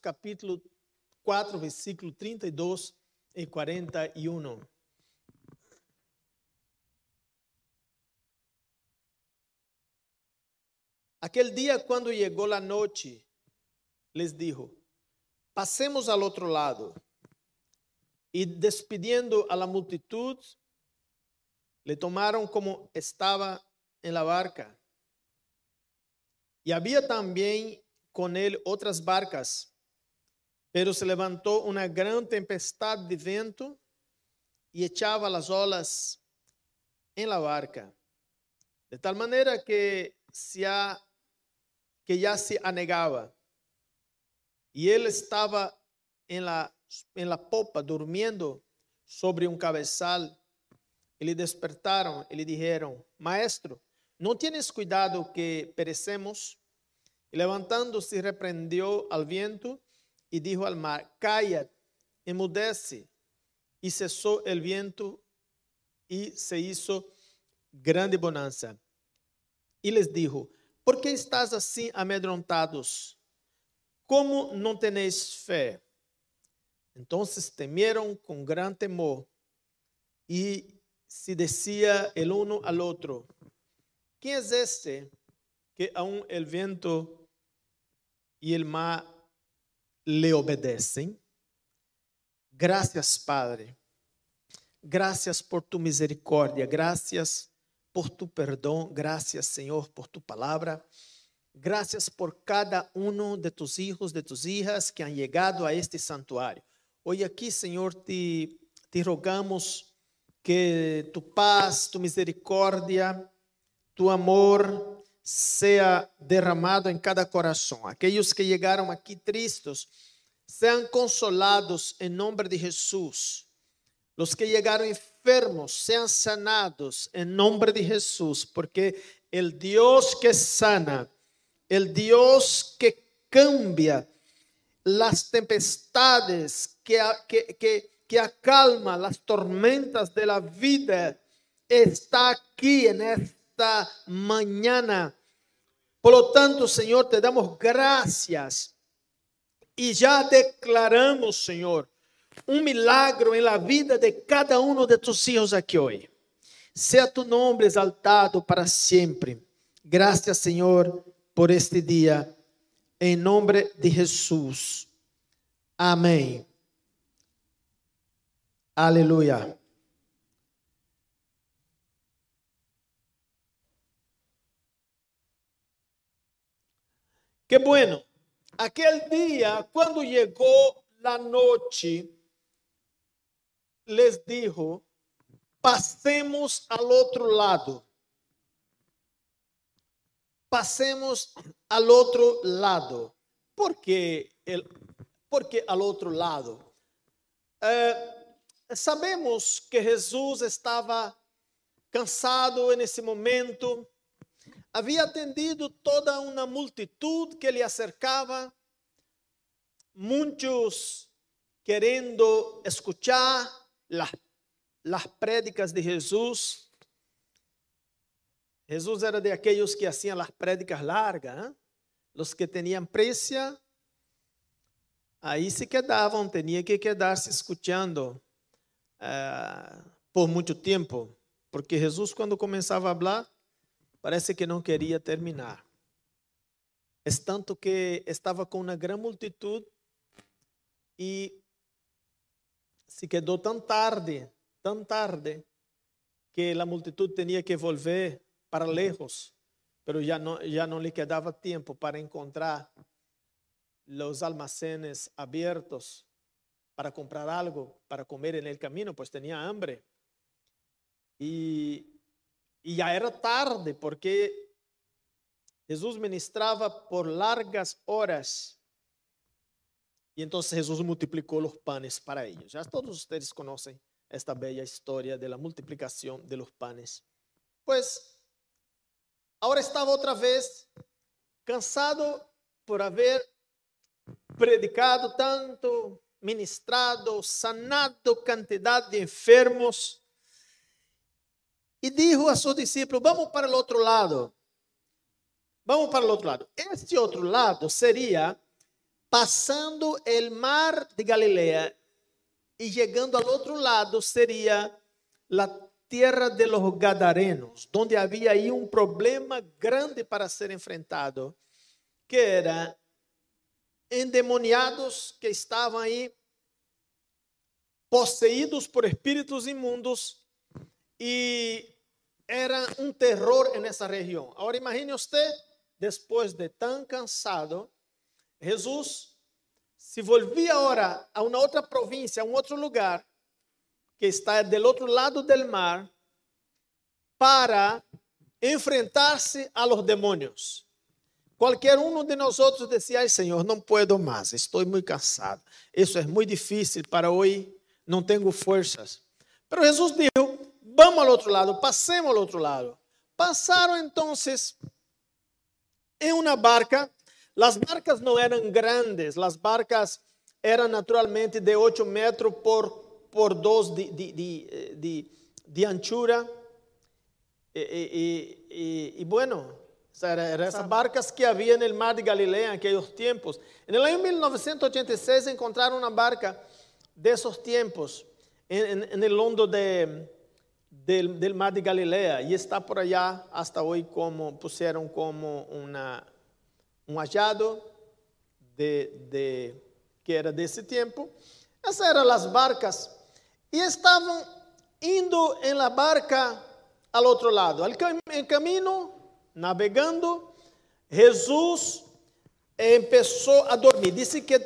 Capítulo 4, versículo 32 e 41. Aquel día cuando llegó la noche, les dijo, pasemos al otro lado. Y despidiendo a la multitud, le tomaron como estaba en la barca. Y había también con él otras barcas, pero se levantó una gran tempestad de viento y echaba las olas en la barca, de tal manera que, se que ya se anegaba. Y él estaba en la, en la popa durmiendo sobre un cabezal. Y le despertaron y le dijeron, Maestro, ¿no tienes cuidado que perecemos? Y levantándose reprendió al viento y dijo al mar, calla, emudece. Y cesó el viento y se hizo grande bonanza. Y les dijo, ¿por qué estás así amedrontados? ¿Cómo no tenéis fe? Entonces temieron con gran temor y se decía el uno al otro, ¿quién es este que aún el viento y el mar le obedecen? Gracias, Padre. Gracias por tu misericordia. Gracias por tu perdón. Gracias, Señor, por tu palabra. Gracias por cada uno de tus hijos, de tus hijas que han llegado a este santuario. Hoy aquí, Señor, te, te rogamos que tu paz, tu misericórdia, tu amor sea derramado em cada coração. Aqueles que chegaram aqui tristes, sejam consolados em nome de Jesus. Os que chegaram enfermos, sejam sanados em nome de Jesus, porque o Deus que sana, o Deus que cambia as tempestades, que, que, que que acalma las tormentas de la vida, está aquí en mañana. Por lo tanto, Señor, te damos gracias y ya declaramos, Señor, un milagro en la vida de cada uno de tus hijos aquí hoy. Sea tu nombre exaltado para siempre. Gracias, Señor, por este día. En nombre de Jesús. Amén. Aleluya. Qué bueno. Aquel día, cuando llegó la noche, les dijo, pasemos al otro lado. Pasemos al otro lado. ¿Por qué, el, porque al otro lado? Eh, Sabemos que Jesus estava cansado nesse momento, havia atendido toda uma multitud que lhe acercava, muitos querendo escuchar las prédicas de Jesus. Jesus era de aqueles que hacían las prédicas largas, ¿eh? os que tinham pressa, aí se quedavam, tinha que quedar-se escutando uh, por muito tempo, porque Jesus, quando começava a falar, parece que não queria terminar. É tanto que estava com uma grande multitud e se quedou tão tarde, tão tarde, que a multitud tinha que volver para lejos, pero já não, já não lhe quedava tempo para encontrar os almacenes abertos para comprar algo para comer en el camino, pues tenía hambre. Y, y ya era tarde porque Jesús ministraba por largas horas. Y entonces Jesús multiplicó los panes para ellos. Ya todos ustedes conocen esta bella historia de la multiplicación de los panes. Pues ahora estaba otra vez cansado por haber predicado tanto, ministrado, sanado quantidade de enfermos. E dijo a seus discípulos: Vamos para o outro lado. Vamos para o outro lado. Este outro lado seria passando o mar de Galileia e chegando ao outro lado seria a terra de los Gadarenos, onde havia aí um problema grande para ser enfrentado, que era endemoniados que estavam aí possuídos por espíritos imundos e era um terror nessa região. Agora imagine você, depois de tão cansado, Jesus se volvia agora a uma outra província, a um outro lugar, que está do outro lado do mar, para enfrentar-se a los demônios. Qualquer um de nós outros dizia, Senhor, não puedo mais, estou muito cansado. Isso é muito difícil para hoje, não tenho forças. Mas Jesus disse, vamos ao outro lado, passemos ao outro lado. Passaram então em uma barca. As barcas não eram grandes, as barcas eram naturalmente de 8 metros por, por 2 de, de, de, de, de anchura. E, e, e, e bueno, eram essas barcas que havia no mar de Galileia naqueles tempos. No ano 1986 encontraram uma barca desses tempos no londo de, del, del, mar de Galileia e está por allá hasta hoje como puseram como uma, um hallado de, de, que era desse tempo. Essas eram as barcas e estavam indo em la barca ao outro lado. Em caminho navegando, Jesus começou a dormir. Disse que,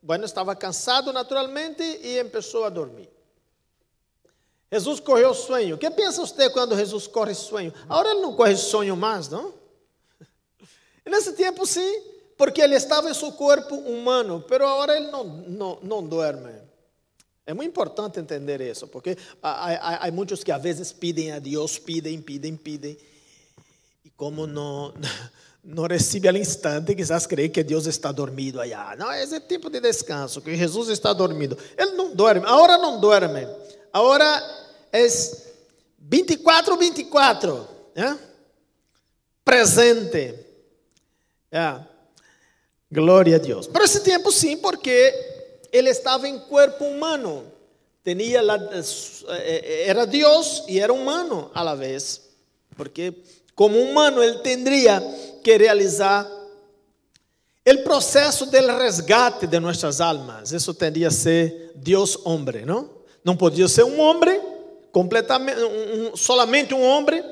bueno, estava cansado naturalmente e começou a dormir. Jesus correu sonho. O que pensa você quando Jesus corre sonho? Agora ele não corre sonho mais, não? E nesse tempo sim, porque ele estava em seu corpo humano, mas agora ele não, não, não dorme. É muito importante entender isso, porque há, há, há muitos que às vezes pedem a Deus, pedem, pedem, pedem, como não, não recebe ao instante, quizás crê que Deus está dormindo allá. Não, esse é tipo de descanso, que Jesus está dormindo. Ele não dorme, agora não dorme. Agora é 24, 24. ¿eh? Presente. Glória a Deus. Por esse tempo, sim, porque ele estava em corpo humano. Tinha eh, eh, era Deus e era humano a la vez. Porque como humano, ele teria que realizar o processo do resgate de nossas almas. Isso teria que ser Deus homem, não? Não podia ser um homem, completamente, um, solamente um homem,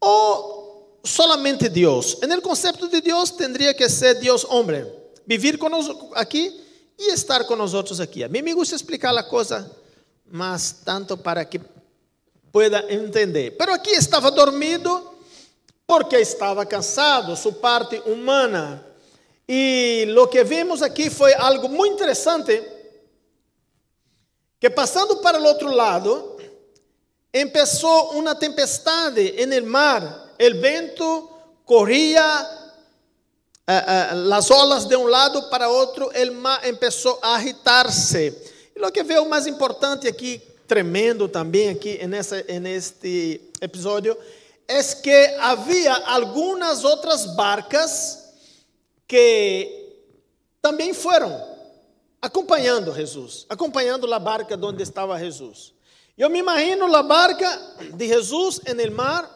ou solamente Deus. No conceito de Deus, teria que ser Deus homem. Viver conosco aqui e estar outros aqui. A mim me gusta explicar a coisa, mas tanto para que pueda entender. Pero aqui estava dormido porque estava cansado, sua parte humana. E o que vimos aqui foi algo muito interessante, que passando para o outro lado, começou uma tempestade no mar, o vento corria, uh, uh, as olas de um lado para outro, o mar começou a agitar-se. E o que veio mais importante aqui, tremendo também aqui nessa, neste episódio, es que havia algumas outras barcas que também foram acompanhando Jesus, acompanhando a barca onde estava Jesus. Eu me imagino a barca de Jesus no mar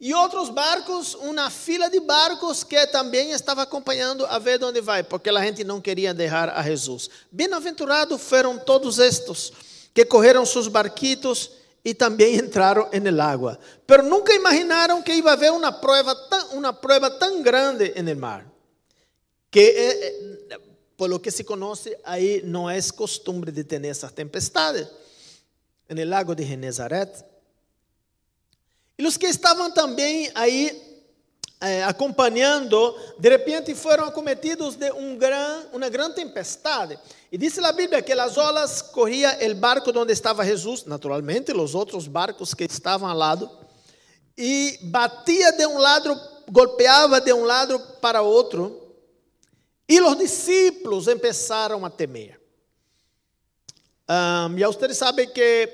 e outros barcos, uma fila de barcos que também estava acompanhando a ver onde vai, porque a gente não queria deixar a Jesus. Bem-aventurados foram todos estes que correram seus barquitos e também entraram no água. Pero nunca imaginaram que ia haver uma prova tão, uma prova tão grande no mar. Que, eh, eh, por lo que se conhece, aí não é costume de ter essas tempestades. No lago de Genezaret. E os que estavam também aí eh, acompanhando, de repente foram acometidos de um gran, uma grande tempestade. E diz a Bíblia que as olas corria o barco onde estava Jesus, naturalmente, os outros barcos que estavam ao lado, e batia de um lado, golpeava de um lado para outro, e os discípulos começaram a temer. Um, e vocês sabem que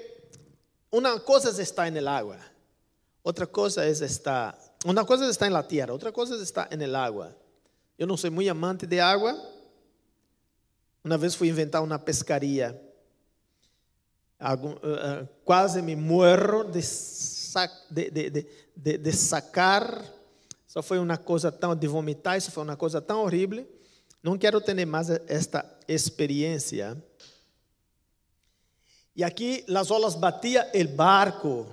uma coisa é estar na água, outra coisa é estar, uma coisa é estar na terra, outra coisa é estar na água. Eu não sou muito amante de água. Uma vez fui inventar uma pescaria. quase me morro de, sac, de, de, de, de sacar. Só foi uma coisa tão de vomitar. Isso foi uma coisa tão horrível. Não quero ter mais esta experiência. E aqui as olas batiam o barco.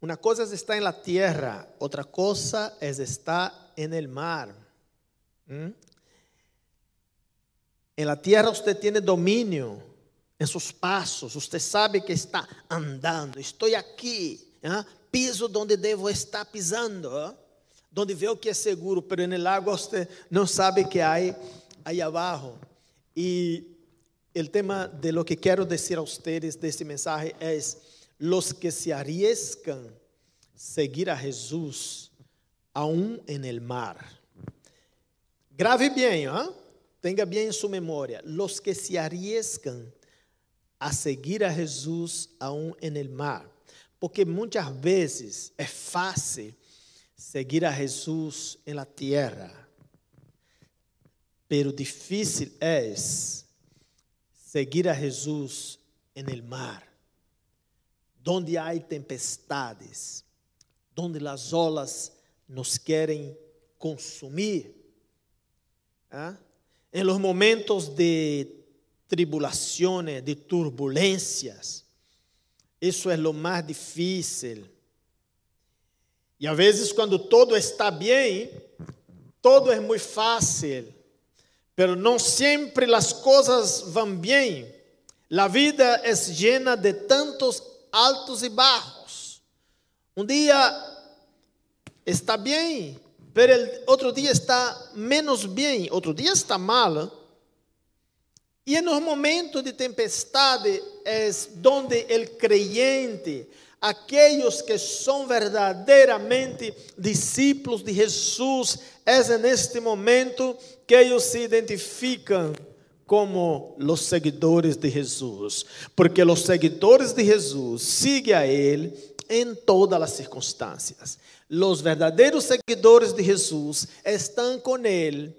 Uma coisa é estar na terra, outra coisa é estar no mar. ¿Mm? En la tierra usted tiene dominio en sus pasos. Usted sabe que está andando. Estou aqui. ¿eh? Piso donde devo estar pisando. ¿eh? Donde veo que é seguro, pero en el agua usted não sabe que há aí abaixo. E o tema de lo que quero dizer a ustedes desse mensagem é: los que se arriesgan seguir a Jesus aún en el mar. Grave bem, ¿eh? tenga bem em sua memória. Los que se arriesgan a seguir a Jesus aún en el mar. Porque muitas vezes é fácil seguir a Jesus en la tierra. Pero difícil é seguir a Jesus en el mar, donde há tempestades, donde as olas nos querem consumir. ¿Ah? En los momentos de tribulaciones, de turbulencias, isso é lo mais difícil. E às vezes, quando todo está bem, todo é muito fácil, mas não sempre as coisas vão bem. A vida é llena de tantos altos e baixos. Um dia está bem, pero el otro día está menos bien, outro dia está mal. E nos momentos de tempestade é donde el creyente, aqueles que são verdadeiramente discípulos de Jesus, é neste momento que eles se identificam como os seguidores de Jesus, porque os seguidores de Jesus seguem a Ele em todas as circunstâncias. Los verdadeiros seguidores de Jesus estão com Ele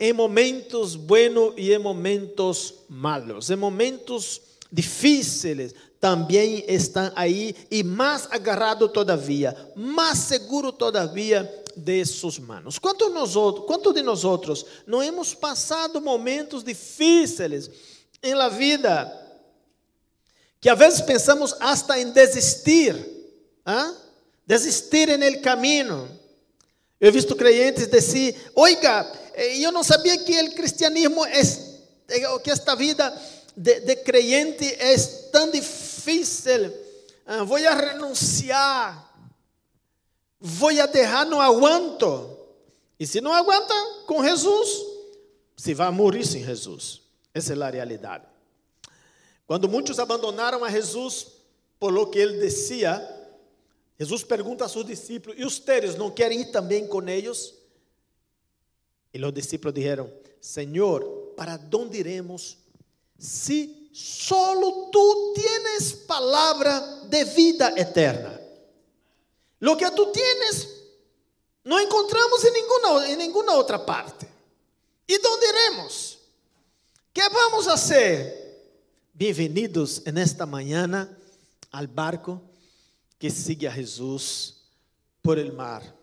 em momentos buenos e em momentos malos, em momentos difíceis, também estão aí e mais agarrado todavia, mais seguro todavia de suas mãos. Quantos, nós, quantos de nós outros não hemos passado momentos difíceis em la vida que às vezes pensamos hasta em desistir? ¿ah? desistir en el camino. Eu he visto creyentes dizer: Oiga, eh, eu não sabia que o cristianismo é, que esta vida de, de creyente é tão difícil. Ah, vou a renunciar, vou a deixar, não aguento. E se não aguenta com Jesus, se vai morrer sem Jesus. Essa é a realidade. Quando muitos abandonaram a Jesus por lo que ele dizia, Jesus pergunta a seus discípulos: E ustedes não querem ir também com eles? E os discípulos disseram: Senhor, para onde iremos se solo tú tienes palavra de vida eterna? Lo que tú tienes não encontramos em nenhuma, em nenhuma outra parte. E onde iremos? Que vamos fazer? Bem-vindos nesta manhã ao barco que sigue a Jesus por el mar.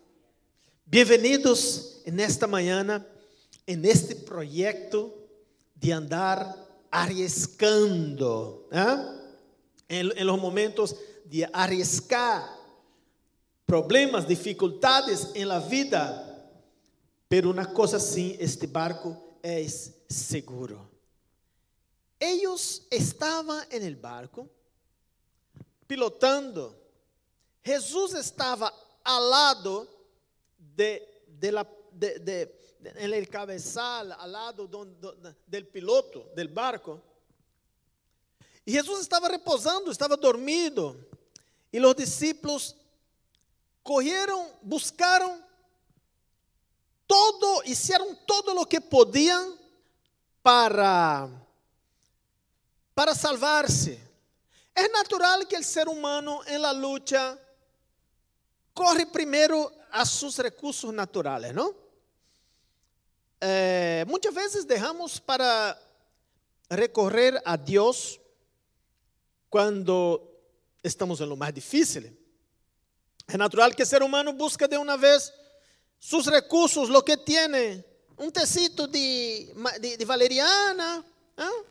Bem-vindos nesta manhã, neste projeto de andar arriscando, ¿eh? en, en los momentos de arriscar problemas, dificuldades em la vida. Pero uma coisa sim, este barco é seguro. Eles estavam en el barco pilotando Jesus estava ao lado de, de la, de, de, en el cabezal, al lado del piloto del barco. E Jesus estava reposando, estava dormindo. E os discípulos correram, buscaram todo, hicieron todo o que podiam para para salvar-se. É natural que o ser humano em la lucha corre primeiro a seus recursos naturais, não? eh, muchas veces dejamos para recorrer a Dios cuando estamos en lo más difícil. Es natural que el ser humano busque de una vez sus recursos, lo que tiene. Un tecito de, de, valeriana, ¿eh?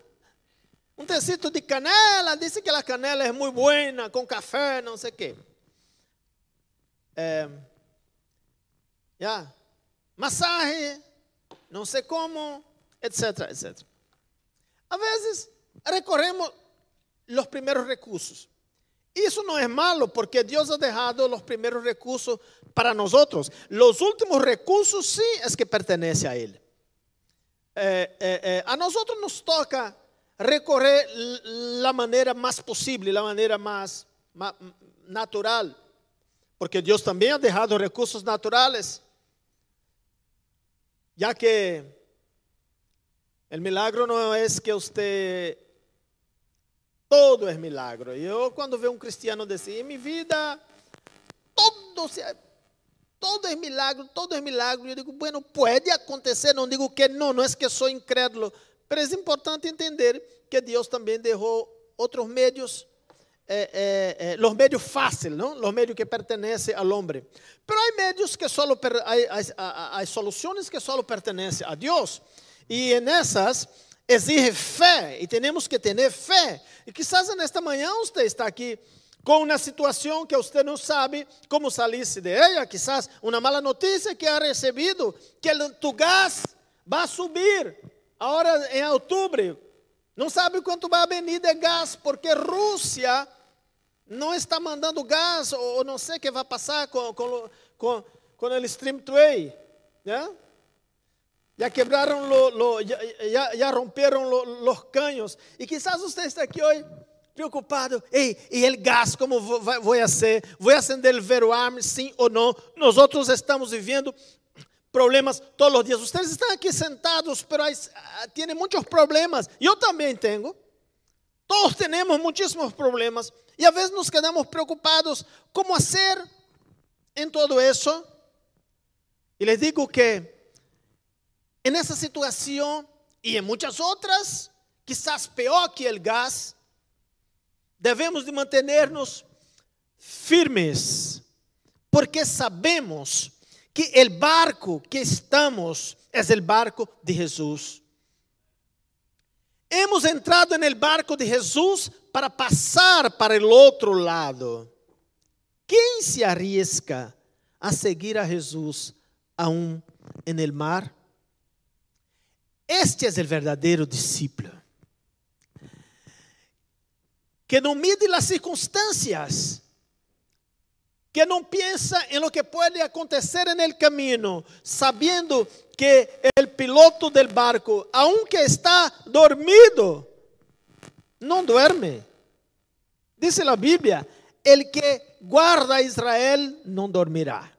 un tecito de canela. Dice que la canela es muy buena, con café, no sé qué. Eh, ya, masaje, no sé cómo, etcétera, etcétera. A veces recorremos los primeros recursos. Y eso no es malo porque Dios ha dejado los primeros recursos para nosotros. Los últimos recursos sí es que pertenece a Él. Eh, eh, eh, a nosotros nos toca recorrer la manera más posible, la manera más, más natural. Porque Dios también ha dejado recursos naturales. Ya que el milagro no es que usted todo es milagro. Eu, quando vejo um cristiano desse, em minha vida, todo, todo é milagro, todo é milagro. Eu digo, bueno, pode acontecer, não digo que não, não é que sou incrédulo, mas é importante entender que Deus também deixou outros meios, eh, eh, eh, os meios fáceis? Os meios que pertencem ao homem. Mas há meios que só, há, soluções que só pertencem a Deus. E nessas exige fé e temos que ter fé. E quizás nesta manhã você está aqui com uma situação que você não sabe como salir-se de ela, quizás uma mala notícia que ha recebido, que o tu gás vai subir agora em outubro. Não sabe quanto vai venir de gás, porque Rússia não está mandando gás, ou não sei o que vai passar com, com, com, com o Stream Tray. Né? Ya quebraron, lo, lo, ya, ya, ya, rompieron lo, los caños. Y quizás usted está aquí hoy preocupado. Ei, e el gas, como vou, vou ser? Vou acender o veroarme, sim ou não? Nós outros estamos vivendo problemas todos os dias. Vocês estão aqui sentados, mas têm muitos problemas. Eu também tenho. Todos temos muitíssimos problemas. E às vezes nos quedamos preocupados. Como fazer em todo isso? E les digo que en esa situación y en muchas otras, quizás peor que el gas, debemos de mantenernos firmes, porque sabemos que el barco que estamos es el barco de Jesús. Hemos entrado en el barco de Jesús para pasar para el otro lado. ¿Quién se arriesga a seguir a Jesús aún en el mar? Este é o verdadeiro discípulo. Que não mide as circunstâncias, que não pensa em lo que pode acontecer no caminho, sabendo que o piloto del barco, aunque está dormido, não duerme. Diz a Bíblia: el que guarda a Israel não dormirá.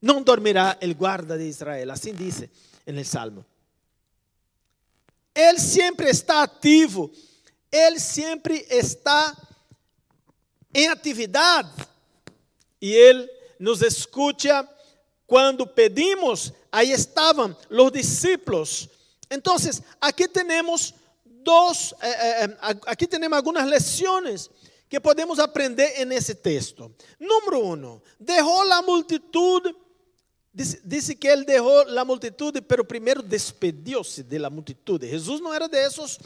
Não dormirá el guarda de Israel. Assim diz no Salmo. Ele sempre está ativo, ele sempre está em atividade e ele nos escuta quando pedimos. Aí estavam os discípulos. Então, aqui temos eh, eh, eh, aqui temos algumas lições que podemos aprender nesse texto. Número um, deixou a multitude Dice, dice, que él dejó la multitud, pero primero despedióse de la multitud. Jesús no era de esos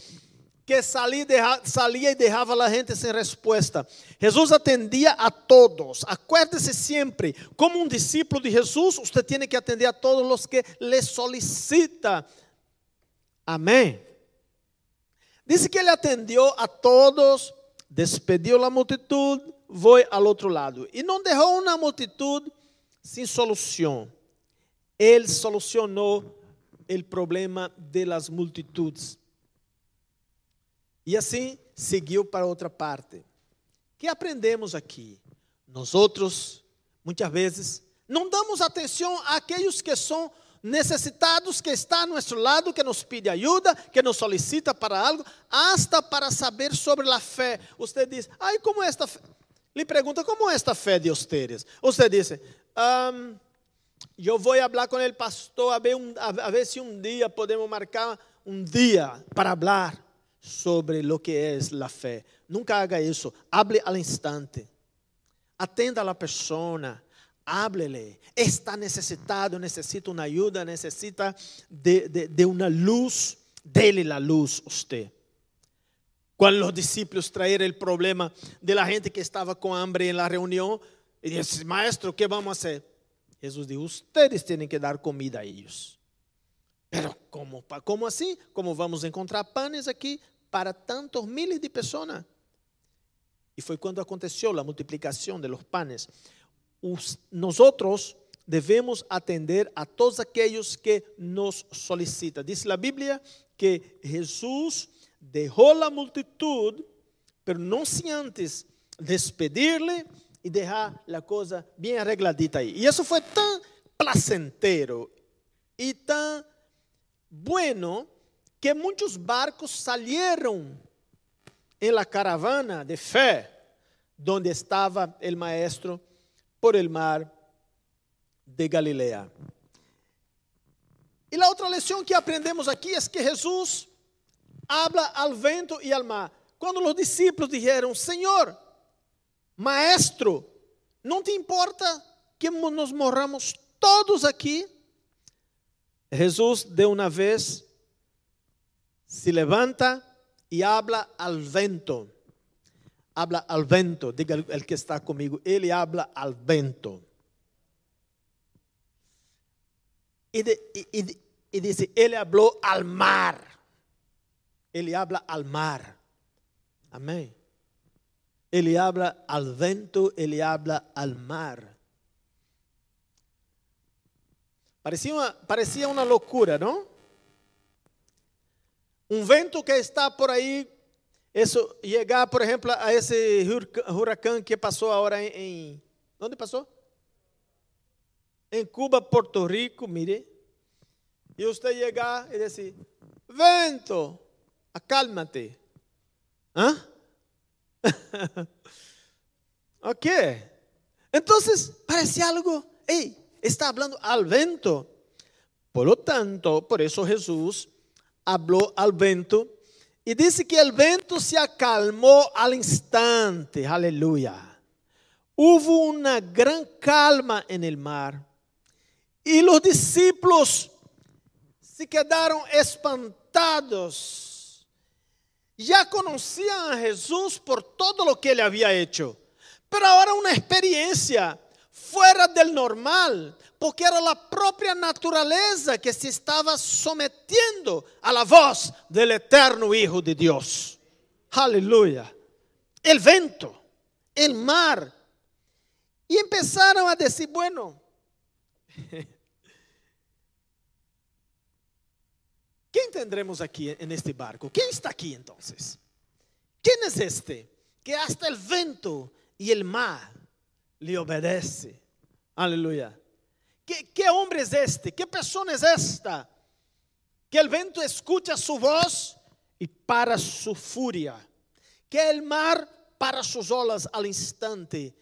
que salía, deja, dejaba a gente sin respuesta. Jesús atendía a todos. Acuérdese siempre, como un discípulo de Jesús, usted tiene que atender a todos los que le solicita. Amén. Dice que ele atendió a todos, despediu a multitud, foi ao outro lado. E não deixou uma multitud sem solução. Ele solucionou o problema das multitudes. E assim seguiu para outra parte. O que aprendemos aqui? Nós outros, muitas vezes, não damos atenção àqueles que são necessitados, que está a nosso lado, que nos pede ajuda, que nos solicita para algo, hasta para saber sobre a fé. Você diz, ai, como esta fé? Lhe pergunta, como é esta fé de vocês? Você diz, um, Eu vou falar com o pastor a ver, a ver se um dia podemos marcar um dia para falar sobre o que é a fé. Nunca haga isso. Hable al instante. Atenda a la persona. Háblele. Está necesitado, necesita uma ajuda, necessita de, de, uma luz. Dele la luz usted. Cuando los discípulos trajeron el problema de la gente que estaba con hambre en la reunión, y dice, maestro, ¿qué vamos a hacer? Jesús dijo, ustedes tienen que dar comida a ellos. Pero ¿cómo, cómo así? ¿Cómo vamos a encontrar panes aquí para tantos miles de personas? Y fue cuando aconteció la multiplicación de los panes. Nosotros debemos atender a todos aquellos que nos solicitan. Dice la Biblia que Jesús dejó la multitud, pero no sin antes despedirle y dejar la cosa bien arregladita ahí. Y eso fue tan placentero y tan bueno que muchos barcos salieron en la caravana de fe donde estaba el maestro por el mar de Galilea. Y la otra lección que aprendemos aquí es que Jesús habla al vento y al mar. Cuando los discípulos dijeron, Señor, maestro, ¿no te importa que nos morramos todos aquí? Jesús de una vez se levanta y habla al vento. Habla al vento, diga el que está conmigo, él habla al vento. Y, de, y, y dice, él habló al mar. Ele habla al mar. Amém. Ele habla al vento, ele habla al mar. Parecia uma, parecia uma loucura, não? Um vento que está por aí, isso, chegar, por exemplo, a esse huracão que passou agora em, em. Onde passou? Em Cuba, Porto Rico, mire. E você chegar e dizer: vento, acálmate. ¿Ah? ok. Entonces, parece algo, hey, está hablando al vento. Por lo tanto, por eso Jesús habló al vento y dice que el vento se acalmó al instante. Aleluya. Hubo una gran calma en el mar y los discípulos se quedaron espantados ya conocían a Jesús por todo lo que él había hecho, pero ahora una experiencia fuera del normal, porque era la propia naturaleza que se estaba sometiendo a la voz del eterno Hijo de Dios. Aleluya. El vento, el mar. Y empezaron a decir, bueno, ¿Quién tendremos aquí en este barco? ¿Quién está aquí entonces? ¿Quién es este que hasta el viento y el mar le obedece? Aleluya. ¿Qué, ¿Qué, hombre es este? ¿Qué persona es esta? Que el viento escucha su voz y para su furia. Que el mar para sus olas al instante.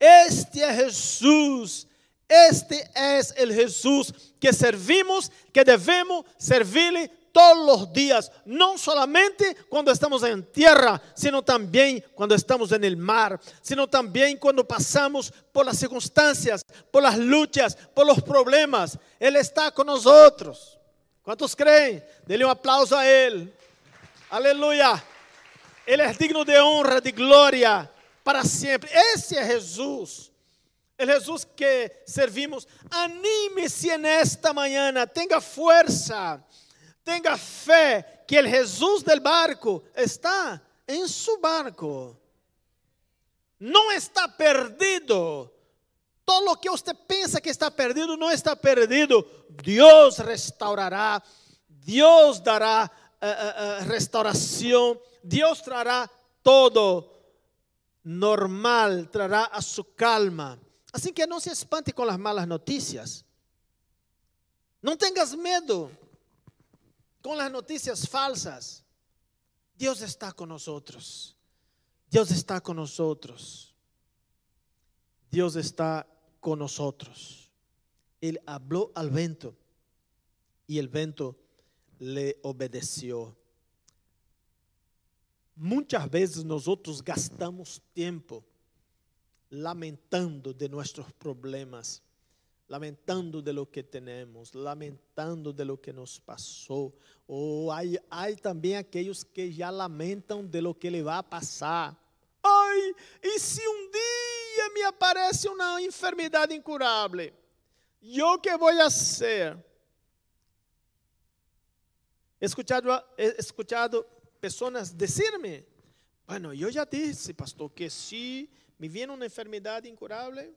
Este es Jesús este es el Jesús que servimos, que debemos servirle todos los días, no solamente cuando estamos en tierra, sino también cuando estamos en el mar, sino también cuando pasamos por las circunstancias, por las luchas, por los problemas. Él está con nosotros. ¿Cuántos creen? Dele un aplauso a Él. Aleluya. Él es digno de honra, de gloria para siempre. Ese es Jesús. El Jesús que servimos. Anímese en esta mañana. Tenga fuerza. Tenga fe que el Jesús del barco está en su barco. No está perdido. Todo lo que usted piensa que está perdido no está perdido. Dios restaurará. Dios dará uh, uh, uh, restauración. Dios traerá todo normal, traerá a su calma. Así que no se espante con las malas noticias. No tengas miedo con las noticias falsas. Dios está con nosotros. Dios está con nosotros. Dios está con nosotros. Él habló al viento y el viento le obedeció. Muchas veces nosotros gastamos tiempo lamentando de nuestros problemas, lamentando de lo que tenemos, lamentando de lo que nos pasó. O hay, hay también aquellos que ya lamentan de lo que le va a pasar. Ay, y si un día me aparece una enfermedad incurable, ¿yo qué voy a hacer? He escuchado, escuchado personas decirme, bueno, yo ya dije, pastor, que si me viene una enfermedad incurable,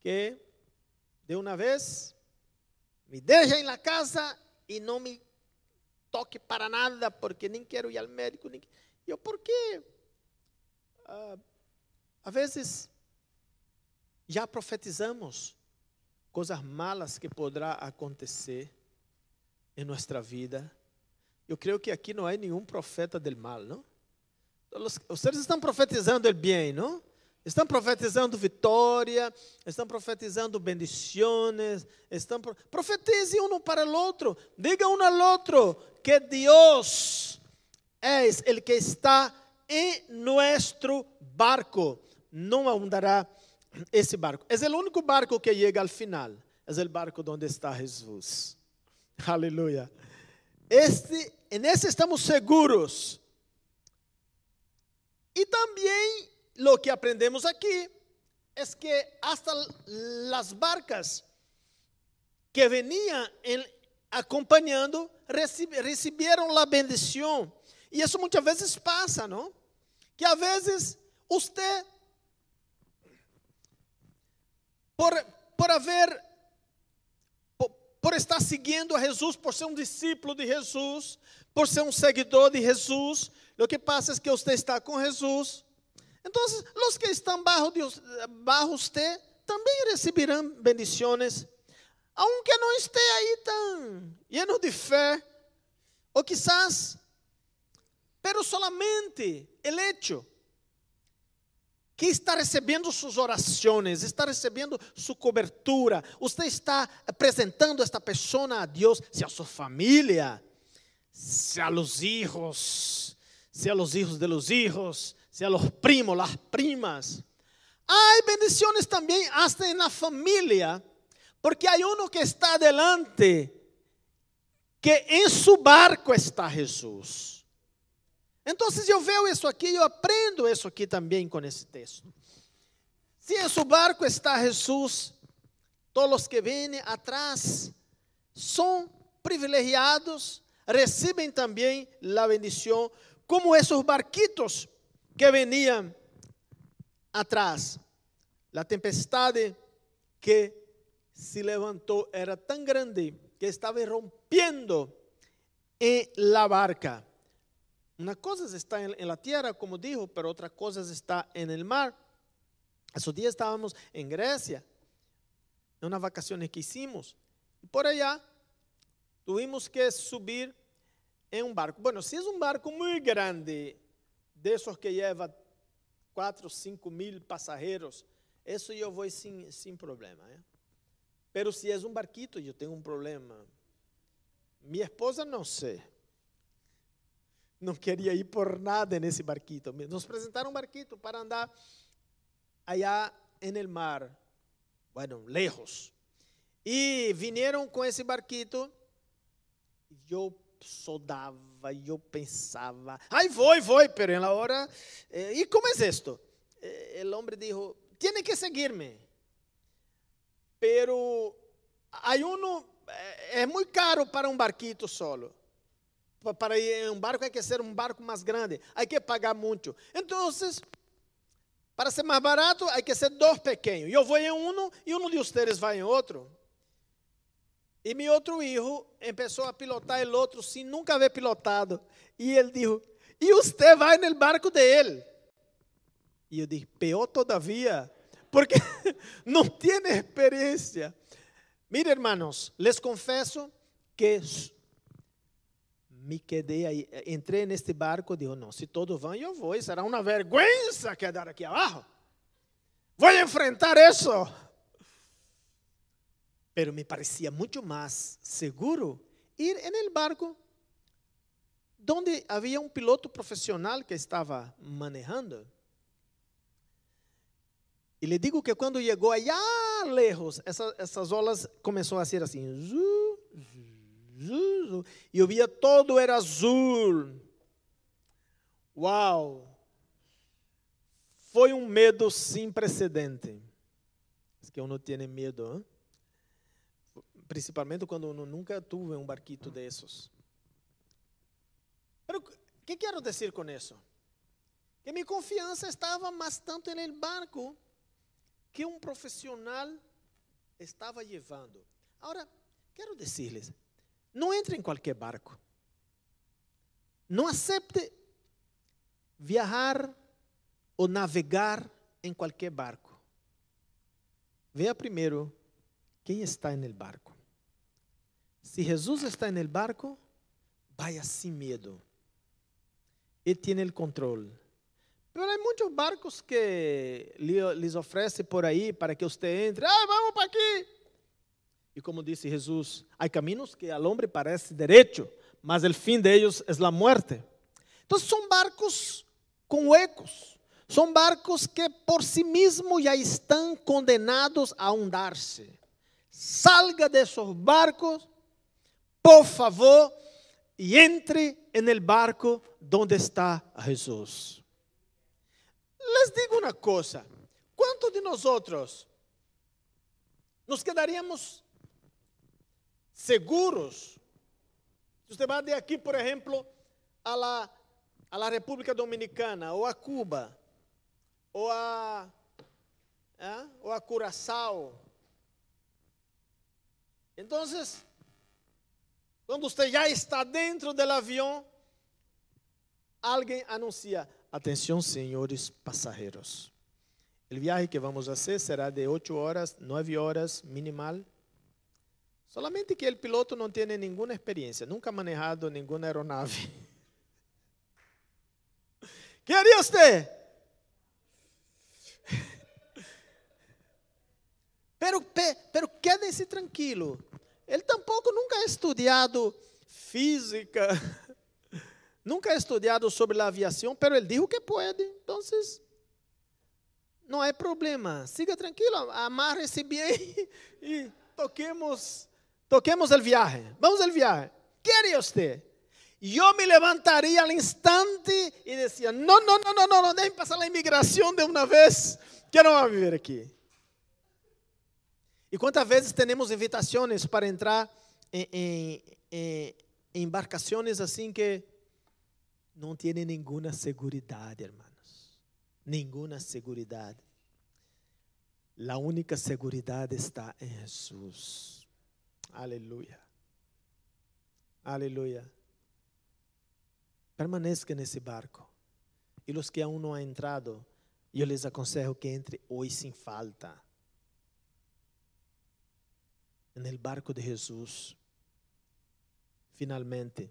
que de una vez me deje en la casa y no me toque para nada, porque ni quiero ir al médico. Ni... Yo, ¿por qué? Uh, a veces já profetizamos coisas malas que poderá acontecer em nossa vida. Eu creio que aqui não há nenhum profeta del mal, não? Vocês estão profetizando o bem, não? Estão profetizando vitória, estão profetizando bendições, estão pro... profetize um para o outro, diga um ao outro que Deus é o que está em nosso barco, não andará esse barco. É o único barco que chega ao final, é o barco onde está Jesus. Aleluia. Este, nesse estamos seguros. E também lo que aprendemos aquí es que hasta las barcas que venían en, acompañando recibieron la bendición. Y eso muchas veces pasa, ¿no? Que a veces usted, por, por haber, por, por estar siguiendo a Jesús, por ser un discípulo de Jesús, por ser un seguidor de Jesús, lo que pasa es que usted está con Jesús então, os que estão bajo, Deus, bajo usted também receberão bendições, aunque não esteja aí tão lleno de fé, ou quizás, pero solamente el hecho que está recebendo suas orações, está recebendo sua cobertura, você está apresentando esta pessoa a Deus, se a sua família, se a los hijos, se a los hijos de los hijos, sea los primos, las primas. Hay bendiciones también hasta en la familia, porque hay uno que está adelante, que en su barco está Jesús. Entonces yo veo eso aquí, yo aprendo eso aquí también con ese texto. Si en su barco está Jesús, todos los que vienen atrás son privilegiados, reciben también la bendición, como esos barquitos que venia atrás. A tempestade que se levantou era tão grande que estava rompendo em la barca. Uma coisa está em la tierra, como dijo, pero outra coisa está en el mar. Esos días estávamos em Grécia, em uma vacaciones que hicimos, e por allá tuvimos que subir em um barco. Bueno, se é um barco muito grande de esos que lleva 4, 5 mil pasajeros, eso yo voy sin, sin problema. ¿eh? Pero si es un barquito, yo tengo un problema. Mi esposa no sé. No quería ir por nada en ese barquito. Nos presentaron un barquito para andar allá en el mar, bueno, lejos. Y vinieron con ese barquito. Yo sodava e eu pensava, ai, vou, vou, pero en la hora, eh, ¿y cómo es esto? Eh, el hombre dijo, tiene que seguirme, pero uno, eh, es muy caro para un barquito solo. Para ir en un barco hay que ser un barco más grande, hay que pagar mucho. Entonces, para ser más barato, hay que ser dos pequeños. Yo voy en uno y uno de ustedes va en otro. E meu outro filho começou a pilotar o outro sem nunca haver pilotado. E ele disse: E você vai no barco dele? E eu disse: Pior todavia, porque não tem experiência. Mire, hermanos, les confesso que me quedei aí, entrei neste barco, digo, não, se todos vão, eu vou, será uma vergonha quedar aqui abaixo. Vou enfrentar isso. Pero me parecía mucho más seguro ir en el barco donde había un piloto profesional que estaba manejando. E lhe digo que quando chegou allá lejos, essa, essas olas começou a ser assim. Zu, zu, zu, e eu via todo era azul. Uau! Foi um medo sem precedente. Es que uno tiene medo, hein? Principalmente quando nunca tuve um barquito desses. Pero, que quero dizer com isso? Que minha confiança estava mais tanto no barco que um profissional estava levando. Agora, quero dizer-lhes: não entre em qualquer barco. Não acepte viajar ou navegar em qualquer barco. Veja primeiro quem está no barco. Se Jesus está no barco, vaya sem medo. Ele tem o controle. Mas há muitos barcos que lhes oferecem por aí para que você entre. Ah, vamos para aqui. E como disse Jesus, há caminhos que ao homem parece direito, mas o fim de ellos é a morte. Então são barcos com ecos. São barcos que por si mesmos já estão condenados a hundar-se. Salga desses barcos, por favor, e entre no barco onde está Jesus. Les digo uma coisa: quantos de nós nos quedaríamos seguros? Se você vai de aqui, por exemplo, a la, a la República Dominicana, ou a Cuba, ou a, ¿eh? ou a Curaçao. Então, quando você já está dentro do avião, alguém anuncia: Atenção, senhores passageiros. O viaje que vamos fazer será de 8 horas, 9 horas minimal. Solamente que o piloto não tem nenhuma experiência, nunca manejado nenhuma aeronave. que haria você? Pero, pero quede-se tranquilo. Ele tampouco nunca ha estudado física Nunca he estudiado sobre a aviação, pero ele dijo que pode. Então, não é problema. Siga tranquilo, amarre-se bem e toquemos, toquemos o viaje. Vamos ao viaje. Quer você? Eu me levantaria al instante e dizia: não, não, não, não, não, não, deixe passar a imigração de uma vez, que não vai viver aqui. E quantas vezes temos invitações para entrar em, em, em embarcações assim que não tem nenhuma segurança, hermanos. Nenhuma segurança. A única segurança está em Jesus. Aleluia. Aleluia. Permaneça nesse barco. E os que ainda não han entrado, eu les aconselho que entre hoje sem falta. No barco de Jesus. Finalmente.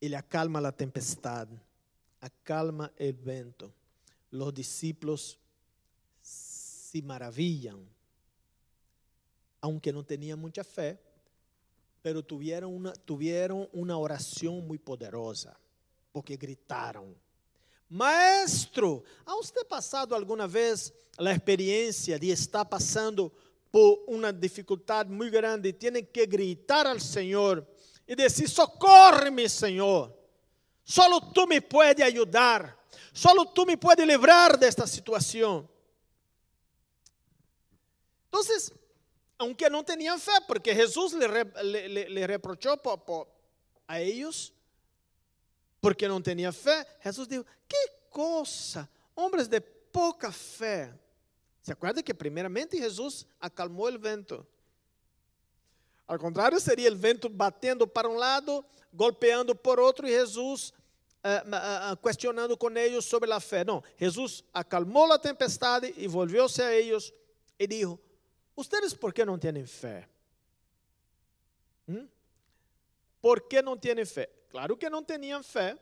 Ele acalma a tempestade, acalma o vento. Os discípulos se maravilham, aunque não tinham muita fé, pero tuvieron uma, tuvieron uma oração muito poderosa, porque gritaram. Maestro, ¿ha usted passado alguma vez a experiência de estar passando por uma dificuldade muito grande e tem que gritar ao Senhor e dizer: Socorre-me, Senhor. Solo tu me puedes ajudar. Solo tu me puedes livrar desta situação. Então, aunque não tinham fé, porque Jesus le, le, le reprochou por, por, a eles, porque não tinham fé, Jesus disse: Que coisa, homens de pouca fé. Se acorda que primeiramente Jesus acalmou o vento. Ao contrário, seria o vento batendo para um lado, golpeando por outro, Jesus uh, uh, questionando com eles sobre a fé. Não, Jesus acalmou a tempestade e volveu-se a eles e disse: Ustedes por que não têm fé? ¿Mm? ¿Por que não têm fé? Claro que não tinham fé.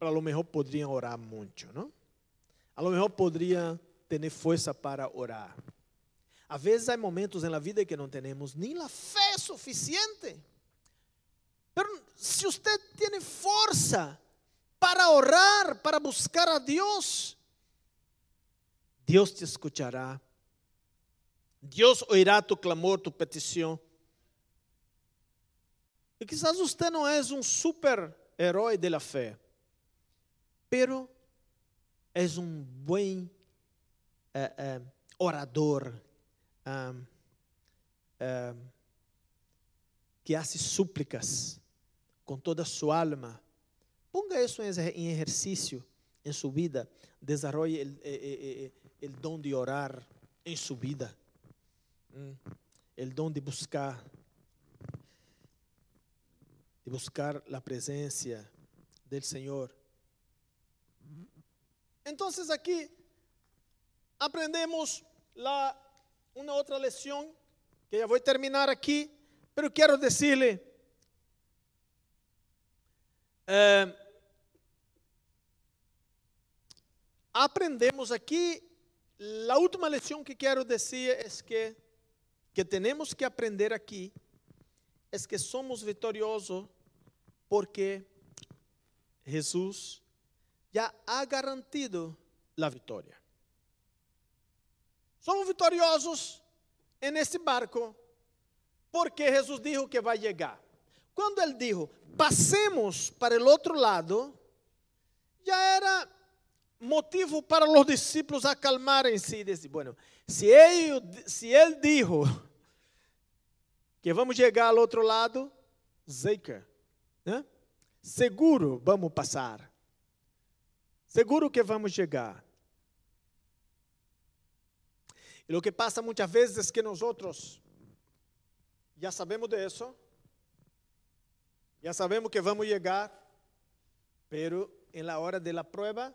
A lo mejor poderiam orar muito, não? A lo mejor poderiam ter força para orar. A veces hay momentos en la vida que no tenemos ni la fe suficiente. Pero si usted tiene fuerza para orar, para buscar a Dios, Dios te escuchará. Dios oirá tu clamor, tu petición. E quizás usted não é um super herói de la fé, pero é um bom eh, eh, orador um, que hace súplicas com toda sua alma. Ponga isso em exercício em sua vida. Desarrolle o dom de orar em sua vida. O dom de buscar de buscar a presença do Senhor. Então, aqui aprendemos la, uma outra lição que já vou terminar aqui, pero quero dizer-lhe eh, aprendemos aqui a última lição que quero dizer é que que temos que aprender aqui é que somos vitoriosos porque Jesus já ha garantido a vitória. Somos vitoriosos nesse barco porque Jesus dijo que vai chegar. Quando ele dijo, passemos para o outro lado, já era motivo para os discípulos acalmarem-se e dizer, bueno, se ele, se ele dijo que vamos chegar ao outro lado, zeker, né? seguro vamos passar, seguro que vamos chegar. E o que passa muitas vezes é que nós outros já sabemos disso, já sabemos que vamos chegar, pero em la hora de la prueba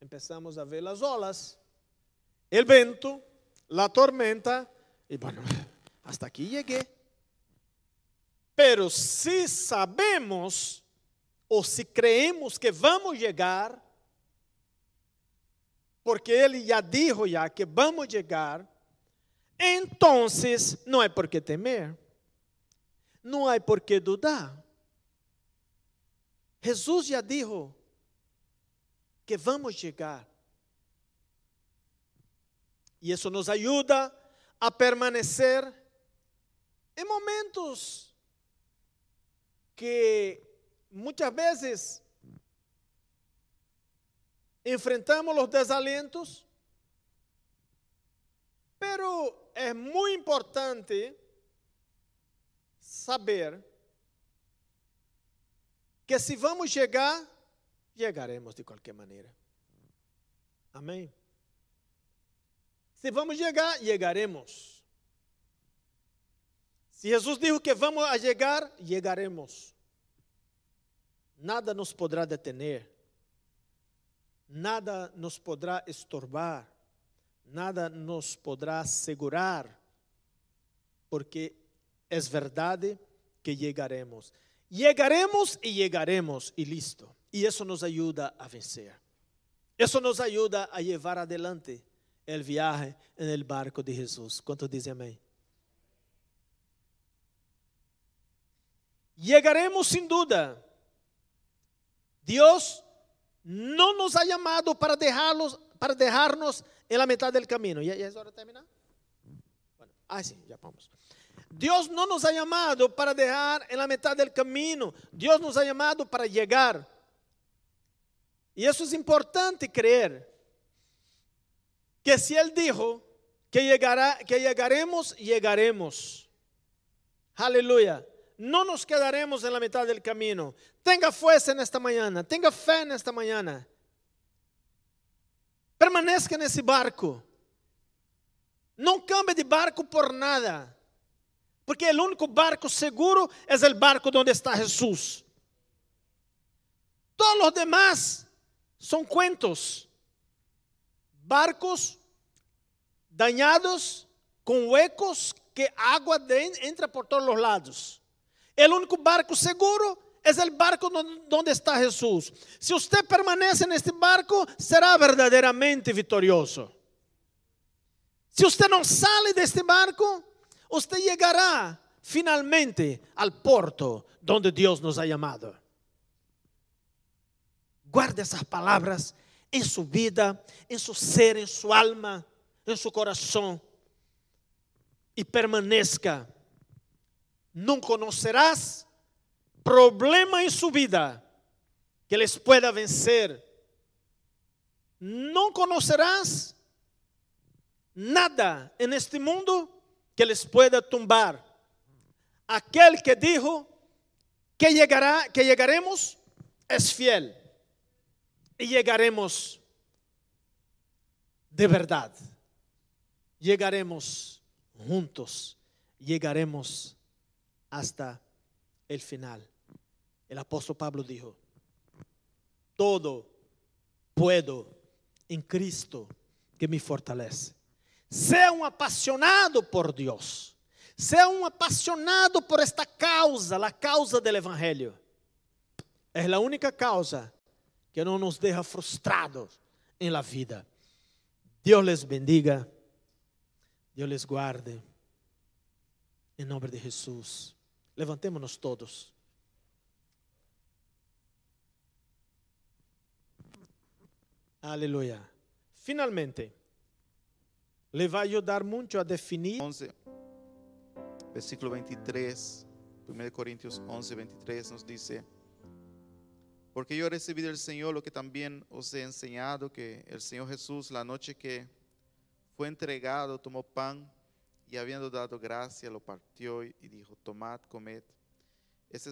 empezamos a ver as olas, el vento, la tormenta, e bueno, hasta aqui cheguei. Pero se sabemos ou se creemos que vamos chegar, porque ele já dijo já que vamos chegar, então não é por que temer, não há por que dudar. Jesus já dijo que vamos chegar. E isso nos ajuda a permanecer em momentos que muitas vezes enfrentamos os desalentos, pero é muito importante saber que se vamos chegar, chegaremos de qualquer maneira. Amém? Se vamos chegar, chegaremos. Se Jesus disse que vamos a chegar, chegaremos. Nada nos poderá detener. Nada nos poderá estorbar. Nada nos poderá segurar. Porque é verdade que chegaremos. Chegaremos e chegaremos e listo. E isso nos ajuda a vencer. Isso nos ajuda a levar adelante o viaje el barco de Jesus. Quanto dizem amém? Llegaremos sin duda. Deus não nos ha chamado para dejarlos, para dejarnos en la mitad del camino. ¿Ya, es hora de terminar? Bueno, ah, ya vamos. Deus não nos ha chamado para deixar en la mitad del camino. Deus nos ha chamado para chegar. E isso é importante creer. Que se Ele dijo que, llegará, que llegaremos, llegaremos. Aleluya. No nos quedaremos en la mitad del camino. Tenga fuerza en esta mañana. Tenga fe en esta mañana. Permanezca nesse barco. Não cambie de barco por nada. Porque o único barco seguro é o barco onde está Jesus. Todos os demás são cuentos. Barcos dañados, com huecos que água entra por todos os lados. O único barco seguro é o barco onde está Jesus. Se você permanece neste barco, será verdadeiramente vitorioso. Se usted não sale deste barco, usted llegará finalmente al porto donde Dios nos ha llamado. Guarde essas palavras em sua vida, em seu ser, em sua alma, em seu coração e permaneça. Não conhecerás problema em sua vida que les pueda vencer. Não conocerás nada en este mundo que les pueda tumbar. Aquel que dijo que llegará, que llegaremos, es fiel. Y llegaremos de verdad. Llegaremos juntos. Llegaremos hasta el final. El apóstol Pablo dijo, todo puedo en Cristo que me fortalece. Sea um apaixonado por Deus. Sea um apaixonado por esta causa, a causa do Evangelho. É a única causa que não nos deixa frustrados em la vida. Deus les bendiga. Deus les guarde. Em nome de Jesus. Levantemos-nos todos. Aleluia. Finalmente, le va a ayudar mucho a definir 11, versículo 23, 1 Corintios 11, 23 nos dice, porque yo he recibido del Señor lo que también os he enseñado, que el Señor Jesús la noche que fue entregado tomó pan y habiendo dado gracia lo partió y dijo, tomad, comed. Es